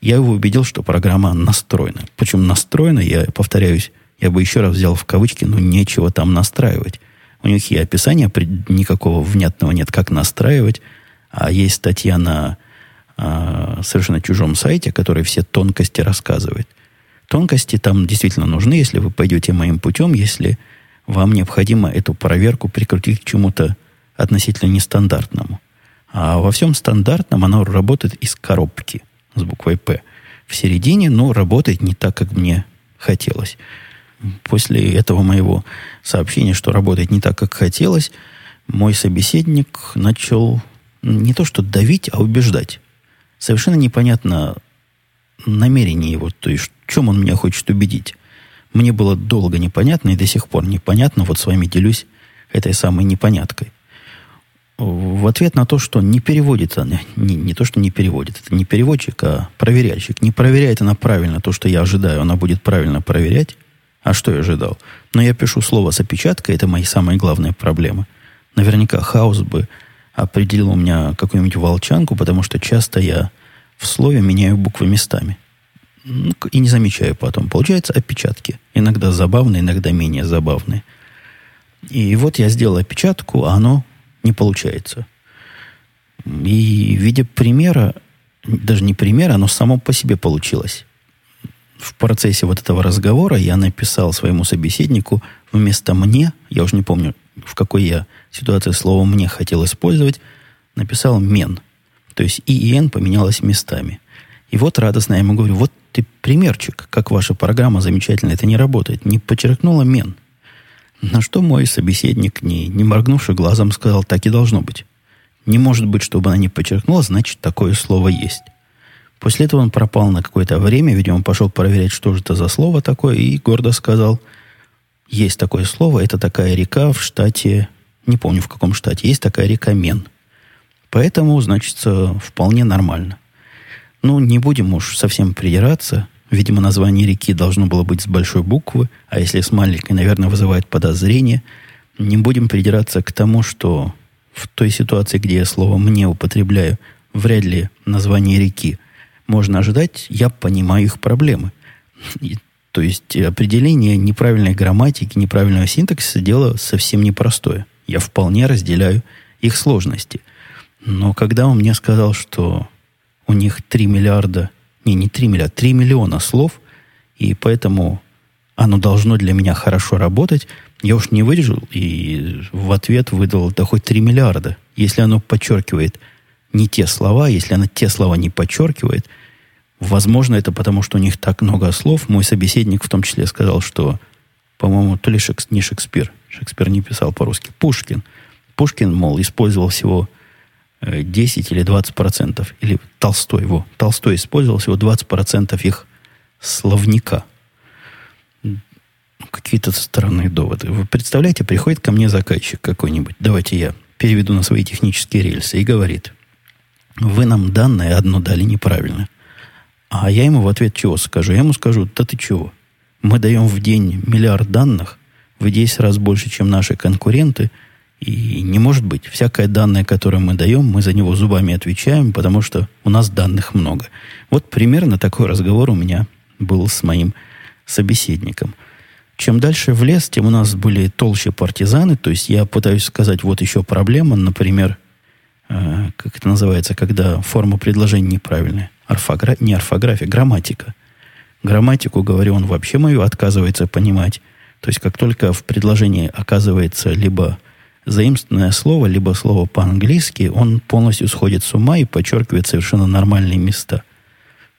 [SPEAKER 1] Я его убедил, что программа настроена. Причем настроена, я повторяюсь, я бы еще раз взял в кавычки, но нечего там настраивать. У них и описания никакого внятного нет, как настраивать. А есть статья на а, совершенно чужом сайте, который все тонкости рассказывает – Тонкости там действительно нужны, если вы пойдете моим путем, если вам необходимо эту проверку прикрутить к чему-то относительно нестандартному. А во всем стандартном оно работает из коробки с буквой «П». В середине, но работает не так, как мне хотелось. После этого моего сообщения, что работает не так, как хотелось, мой собеседник начал не то что давить, а убеждать. Совершенно непонятно намерение его, то есть в чем он меня хочет убедить. Мне было долго непонятно и до сих пор непонятно, вот с вами делюсь этой самой непоняткой. В ответ на то, что не переводит она, не, не то, что не переводит, это не переводчик, а проверяльщик. Не проверяет она правильно то, что я ожидаю, она будет правильно проверять. А что я ожидал? Но я пишу слово с опечаткой, это мои самые главные проблемы. Наверняка хаос бы определил у меня какую-нибудь волчанку, потому что часто я в слове меняю буквы местами. Ну, и не замечаю потом. Получается опечатки. Иногда забавные, иногда менее забавные. И вот я сделал опечатку, а оно не получается. И в виде примера, даже не примера, оно само по себе получилось. В процессе вот этого разговора я написал своему собеседнику вместо «мне», я уже не помню, в какой я ситуации слово «мне» хотел использовать, написал «мен». То есть «и» и «н» поменялось местами. И вот радостно я ему говорю, вот ты примерчик, как ваша программа замечательно, это не работает. Не подчеркнула «мен». На что мой собеседник, не, не моргнувши глазом, сказал, так и должно быть. Не может быть, чтобы она не подчеркнула, значит, такое слово есть. После этого он пропал на какое-то время, видимо, пошел проверять, что же это за слово такое, и гордо сказал, есть такое слово, это такая река в штате, не помню в каком штате, есть такая река Мен. Поэтому, значит, вполне нормально. Ну, не будем уж совсем придираться. Видимо, название реки должно было быть с большой буквы, а если с маленькой, наверное, вызывает подозрение. Не будем придираться к тому, что в той ситуации, где я слово «мне» употребляю, вряд ли название реки можно ожидать, я понимаю их проблемы. То есть определение неправильной грамматики, неправильного синтаксиса дело совсем непростое. Я вполне разделяю их сложности. Но когда он мне сказал, что у них 3 миллиарда, не, не 3 миллиарда, 3 миллиона слов, и поэтому оно должно для меня хорошо работать, я уж не выдержал и в ответ выдал, да хоть 3 миллиарда. Если оно подчеркивает не те слова, если оно те слова не подчеркивает – Возможно, это потому, что у них так много слов. Мой собеседник в том числе сказал, что, по-моему, то ли Шекс, не Шекспир, Шекспир не писал по-русски, Пушкин. Пушкин, мол, использовал всего 10 э, или 20 процентов, или Толстой его. Толстой использовал всего 20 процентов их словника. Какие-то странные доводы. Вы представляете, приходит ко мне заказчик какой-нибудь, давайте я переведу на свои технические рельсы, и говорит, вы нам данное одно дали неправильно. А я ему в ответ чего скажу? Я ему скажу, да ты чего? Мы даем в день миллиард данных, в 10 раз больше, чем наши конкуренты, и не может быть. Всякое данное, которое мы даем, мы за него зубами отвечаем, потому что у нас данных много. Вот примерно такой разговор у меня был с моим собеседником. Чем дальше в лес, тем у нас были толще партизаны. То есть я пытаюсь сказать, вот еще проблема, например, э, как это называется, когда форма предложения неправильная орфогра... не орфография, грамматика. Грамматику, говорю, он вообще мою отказывается понимать. То есть, как только в предложении оказывается либо заимственное слово, либо слово по-английски, он полностью сходит с ума и подчеркивает совершенно нормальные места.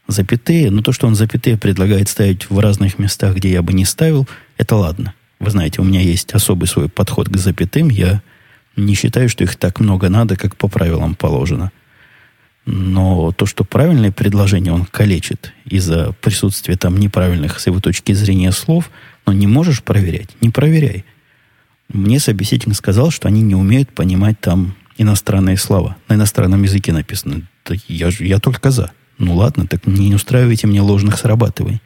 [SPEAKER 1] Запятые, но то, что он запятые предлагает ставить в разных местах, где я бы не ставил, это ладно. Вы знаете, у меня есть особый свой подход к запятым. Я не считаю, что их так много надо, как по правилам положено – но то, что правильное предложение он калечит из-за присутствия там неправильных с его точки зрения слов, но не можешь проверять, не проверяй. Мне собеседник сказал, что они не умеют понимать там иностранные слова. На иностранном языке написано. Так я, я только за. Ну ладно, так не устраивайте мне ложных срабатываний.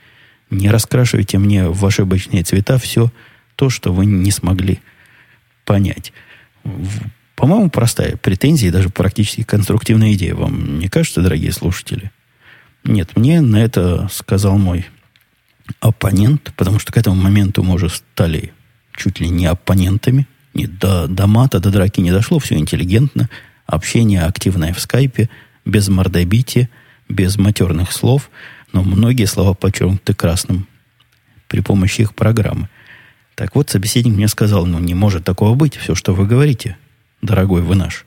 [SPEAKER 1] Не раскрашивайте мне в ошибочные цвета все то, что вы не смогли понять. По-моему, простая претензия и даже практически конструктивная идея. Вам не кажется, дорогие слушатели? Нет, мне на это сказал мой оппонент, потому что к этому моменту мы уже стали чуть ли не оппонентами. Не, до, до мата, до драки не дошло, все интеллигентно. Общение активное в скайпе, без мордобития, без матерных слов, но многие слова подчеркнуты красным при помощи их программы. Так вот, собеседник мне сказал, ну, не может такого быть, все, что вы говорите, дорогой вы наш.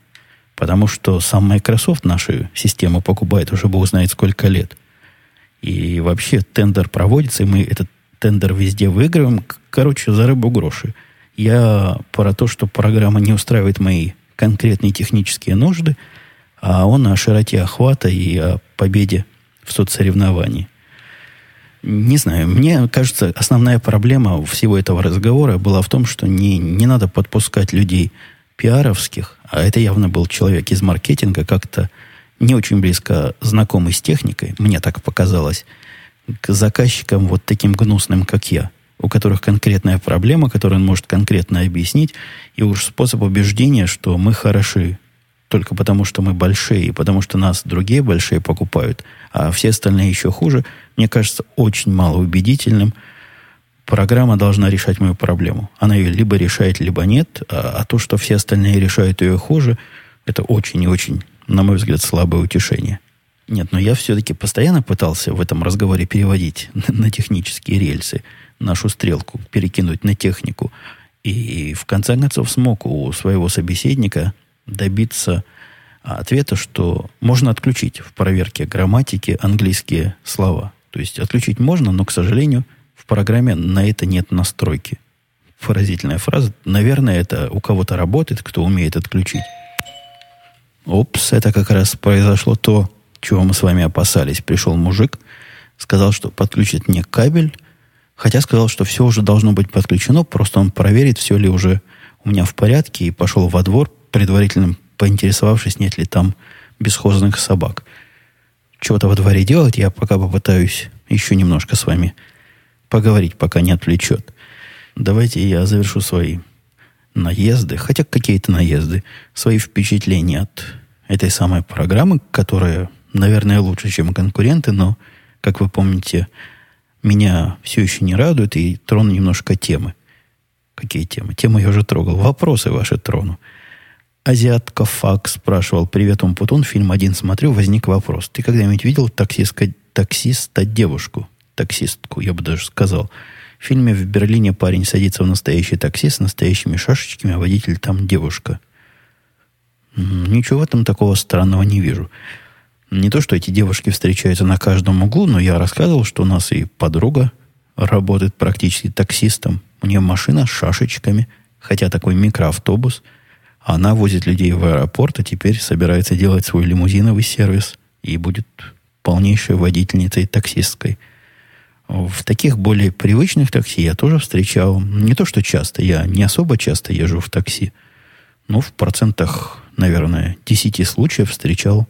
[SPEAKER 1] Потому что сам Microsoft нашу систему покупает уже бог знает сколько лет. И вообще тендер проводится, и мы этот тендер везде выигрываем. Короче, за рыбу гроши. Я про то, что программа не устраивает мои конкретные технические нужды, а он о широте охвата и о победе в соцсоревновании. Не знаю, мне кажется, основная проблема всего этого разговора была в том, что не, не надо подпускать людей пиаровских, а это явно был человек из маркетинга, как-то не очень близко знакомый с техникой, мне так показалось, к заказчикам вот таким гнусным, как я, у которых конкретная проблема, которую он может конкретно объяснить, и уж способ убеждения, что мы хороши только потому, что мы большие, и потому что нас другие большие покупают, а все остальные еще хуже, мне кажется очень малоубедительным. Программа должна решать мою проблему. Она ее либо решает, либо нет, а, а то, что все остальные решают ее хуже, это очень и очень, на мой взгляд, слабое утешение. Нет, но я все-таки постоянно пытался в этом разговоре переводить на технические рельсы нашу стрелку, перекинуть на технику. И в конце концов смог у своего собеседника добиться ответа, что можно отключить в проверке грамматики английские слова. То есть отключить можно, но, к сожалению, в программе на это нет настройки. Поразительная фраза. Наверное, это у кого-то работает, кто умеет отключить. Опс, это как раз произошло то, чего мы с вами опасались. Пришел мужик, сказал, что подключит мне кабель, хотя сказал, что все уже должно быть подключено, просто он проверит, все ли уже у меня в порядке, и пошел во двор, предварительно поинтересовавшись, нет ли там бесхозных собак. Чего-то во дворе делать, я пока попытаюсь еще немножко с вами поговорить, пока не отвлечет. Давайте я завершу свои наезды, хотя какие-то наезды, свои впечатления от этой самой программы, которая, наверное, лучше, чем конкуренты, но, как вы помните, меня все еще не радует и трону немножко темы. Какие темы? Темы я уже трогал. Вопросы ваши трону. Азиатка Фак спрашивал, привет, Умпутун, фильм один смотрю, возник вопрос. Ты когда-нибудь видел таксистка, таксиста девушку? Таксистку, я бы даже сказал. В фильме в Берлине парень садится в настоящий такси с настоящими шашечками, а водитель там девушка. Ничего в этом такого странного не вижу. Не то, что эти девушки встречаются на каждом углу, но я рассказывал, что у нас и подруга работает практически таксистом. У нее машина с шашечками, хотя такой микроавтобус – она возит людей в аэропорт, а теперь собирается делать свой лимузиновый сервис и будет полнейшей водительницей таксисткой. В таких более привычных такси я тоже встречал. Не то, что часто, я не особо часто езжу в такси, но в процентах, наверное, 10 случаев встречал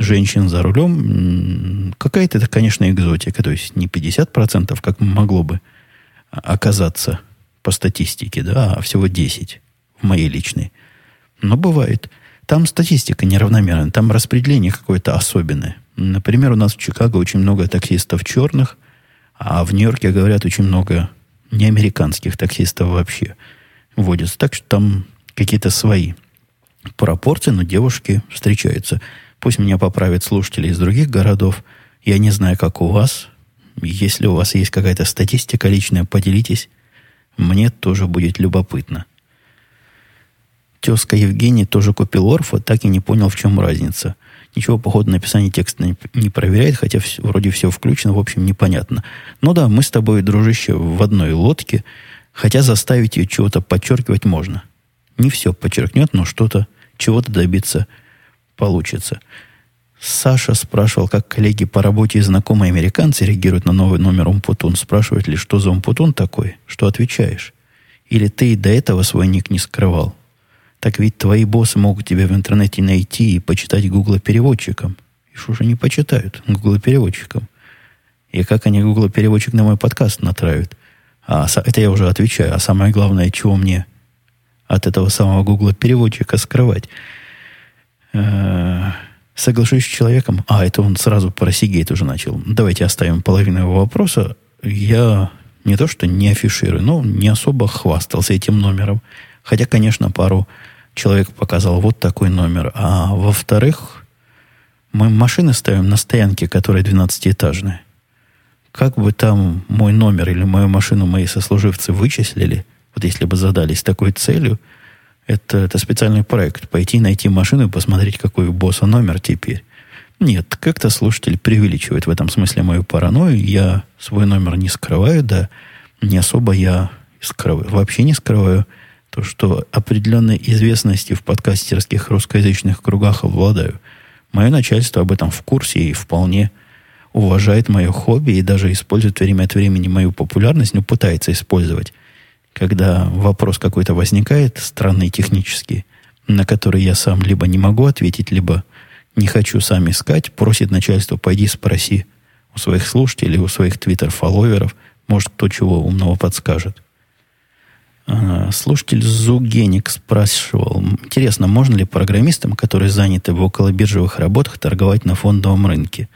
[SPEAKER 1] женщин за рулем. Какая-то это, конечно, экзотика. То есть не 50%, как могло бы оказаться по статистике, да, а всего 10 в моей личной. Но бывает. Там статистика неравномерная, там распределение какое-то особенное. Например, у нас в Чикаго очень много таксистов черных, а в Нью-Йорке, говорят, очень много неамериканских таксистов вообще водятся. Так что там какие-то свои пропорции, но девушки встречаются. Пусть меня поправят слушатели из других городов. Я не знаю, как у вас. Если у вас есть какая-то статистика личная, поделитесь. Мне тоже будет любопытно. Тезка Евгений тоже купил Орфа, так и не понял, в чем разница. Ничего по ходу написания текста не проверяет, хотя все, вроде все включено, в общем, непонятно. Ну да, мы с тобой, дружище, в одной лодке, хотя заставить ее чего-то подчеркивать можно. Не все подчеркнет, но что-то, чего-то добиться получится. Саша спрашивал, как коллеги по работе и знакомые американцы реагируют на новый номер Умпутун. Спрашивает ли, что за Умпутун такой? Что отвечаешь? Или ты и до этого свой ник не скрывал? Так ведь твои боссы могут тебя в интернете найти и почитать гугло-переводчиком. И что же они почитают гугло-переводчиком? И как они гугло-переводчик на мой подкаст натравят? А это я уже отвечаю. А самое главное, чего мне от этого самого гугла-переводчика скрывать? Э-э- соглашусь с человеком. А, это он сразу про Сигейт уже начал. Давайте оставим половину его вопроса. Я не то, что не афиширую, но не особо хвастался этим номером. Хотя, конечно, пару человек показал вот такой номер. А во-вторых, мы машины ставим на стоянке, которая 12-этажная. как бы там мой номер или мою машину мои сослуживцы вычислили, вот если бы задались такой целью, это, это специальный проект. Пойти найти машину и посмотреть, какой у босса номер теперь. Нет, как-то слушатель преувеличивает в этом смысле мою паранойю. Я свой номер не скрываю, да, не особо я скрываю. Вообще не скрываю то, что определенной известности в подкастерских русскоязычных кругах обладаю. Мое начальство об этом в курсе и вполне уважает мое хобби и даже использует время от времени мою популярность, но пытается использовать, когда вопрос какой-то возникает, странный технический, на который я сам либо не могу ответить, либо не хочу сам искать, просит начальство, пойди спроси у своих слушателей, у своих твиттер-фолловеров, может, кто чего умного подскажет. А, слушатель Зугеник спрашивал, интересно, можно ли программистам, которые заняты в околобиржевых работах, торговать на фондовом рынке?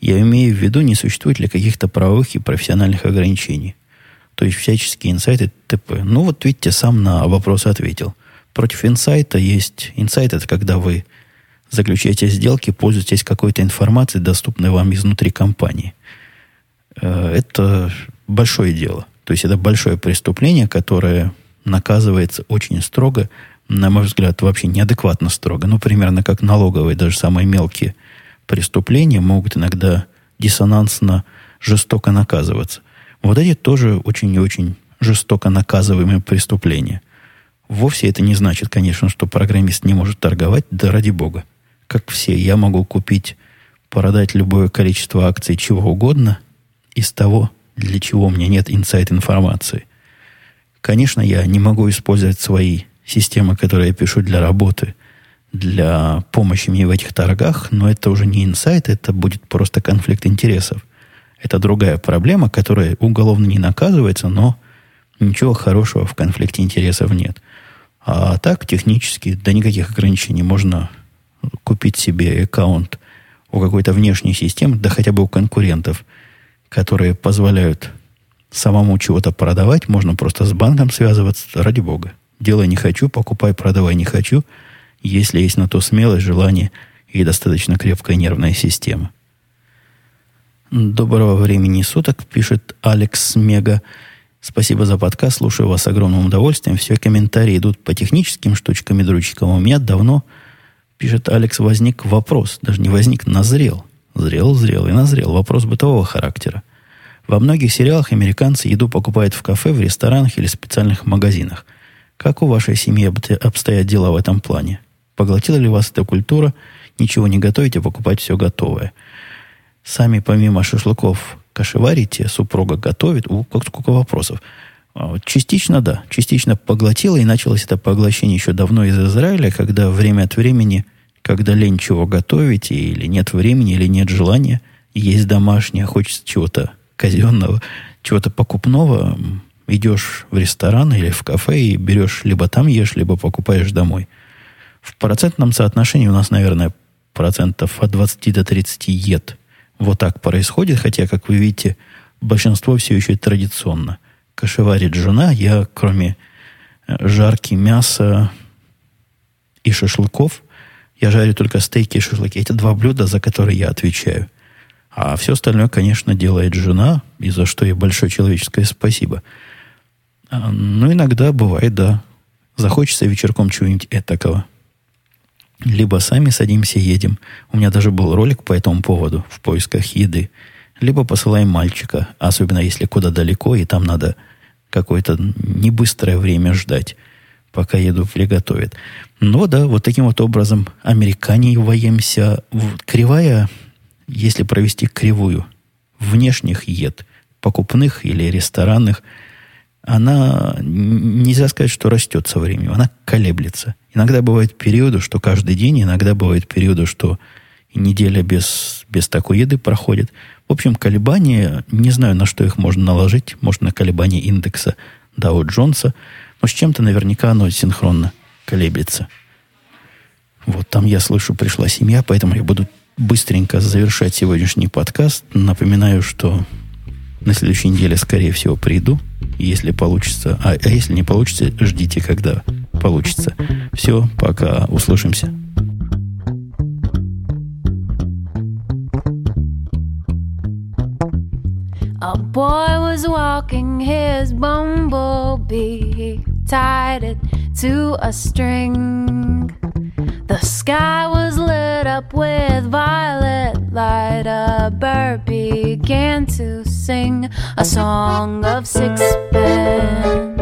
[SPEAKER 1] Я имею в виду, не существует ли каких-то правовых и профессиональных ограничений. То есть всяческие инсайты т.п. Ну вот видите, сам на вопрос ответил. Против инсайта есть... Инсайт это когда вы заключаете сделки, пользуетесь какой-то информацией, доступной вам изнутри компании. Э, это большое дело. То есть это большое преступление, которое наказывается очень строго, на мой взгляд, вообще неадекватно строго. Ну, примерно как налоговые, даже самые мелкие преступления могут иногда диссонансно жестоко наказываться. Вот эти тоже очень и очень жестоко наказываемые преступления. Вовсе это не значит, конечно, что программист не может торговать, да ради бога. Как все, я могу купить, продать любое количество акций чего угодно из того, для чего у меня нет инсайт-информации. Конечно, я не могу использовать свои системы, которые я пишу для работы, для помощи мне в этих торгах, но это уже не инсайт, это будет просто конфликт интересов. Это другая проблема, которая уголовно не наказывается, но ничего хорошего в конфликте интересов нет. А так, технически, да никаких ограничений. Можно купить себе аккаунт у какой-то внешней системы, да хотя бы у конкурентов, которые позволяют самому чего-то продавать. Можно просто с банком связываться, ради бога. Делай не хочу, покупай, продавай не хочу, если есть на то смелость, желание и достаточно крепкая нервная система – Доброго времени суток, пишет Алекс Мега. Спасибо за подкаст, слушаю вас с огромным удовольствием. Все комментарии идут по техническим штучкам и дручкам. У меня давно, пишет Алекс, возник вопрос. Даже не возник, назрел. Зрел, зрел и назрел. Вопрос бытового характера. Во многих сериалах американцы еду покупают в кафе, в ресторанах или специальных магазинах. Как у вашей семьи обстоят дела в этом плане? Поглотила ли вас эта культура? Ничего не готовите, покупать все готовое – сами помимо шашлыков кашеварите, супруга готовит. У, как сколько вопросов. А, частично, да. Частично поглотила, и началось это поглощение еще давно из Израиля, когда время от времени, когда лень чего готовить, или нет времени, или нет желания, есть домашнее, хочется чего-то казенного, чего-то покупного, идешь в ресторан или в кафе и берешь, либо там ешь, либо покупаешь домой. В процентном соотношении у нас, наверное, процентов от 20 до 30 ед вот так происходит, хотя, как вы видите, большинство все еще традиционно. Кашеварит жена, я кроме э, жарки мяса и шашлыков, я жарю только стейки и шашлыки. Это два блюда, за которые я отвечаю. А все остальное, конечно, делает жена, и за что ей большое человеческое спасибо. А, ну, иногда бывает, да. Захочется вечерком чего-нибудь этакого либо сами садимся и едем. У меня даже был ролик по этому поводу в поисках еды. Либо посылаем мальчика, особенно если куда далеко, и там надо какое-то небыстрое время ждать, пока еду приготовят. Ну да, вот таким вот образом американе воемся. Кривая, если провести кривую внешних ед, покупных или ресторанных – она нельзя сказать, что растет со временем, она колеблется. Иногда бывают периоды, что каждый день, иногда бывают периоды, что неделя без, без такой еды проходит. В общем, колебания, не знаю, на что их можно наложить, может, на колебания индекса Дау Джонса, но с чем-то наверняка оно синхронно колеблется. Вот там я слышу, пришла семья, поэтому я буду быстренько завершать сегодняшний подкаст. Напоминаю, что на следующей неделе, скорее всего, приду, если получится. А, а если не получится, ждите, когда получится. Все, пока услышимся.
[SPEAKER 2] boy was walking his bumblebee. He tied it to a string. The sky was lit up with violet light. A bird began to sing a song of sixpence.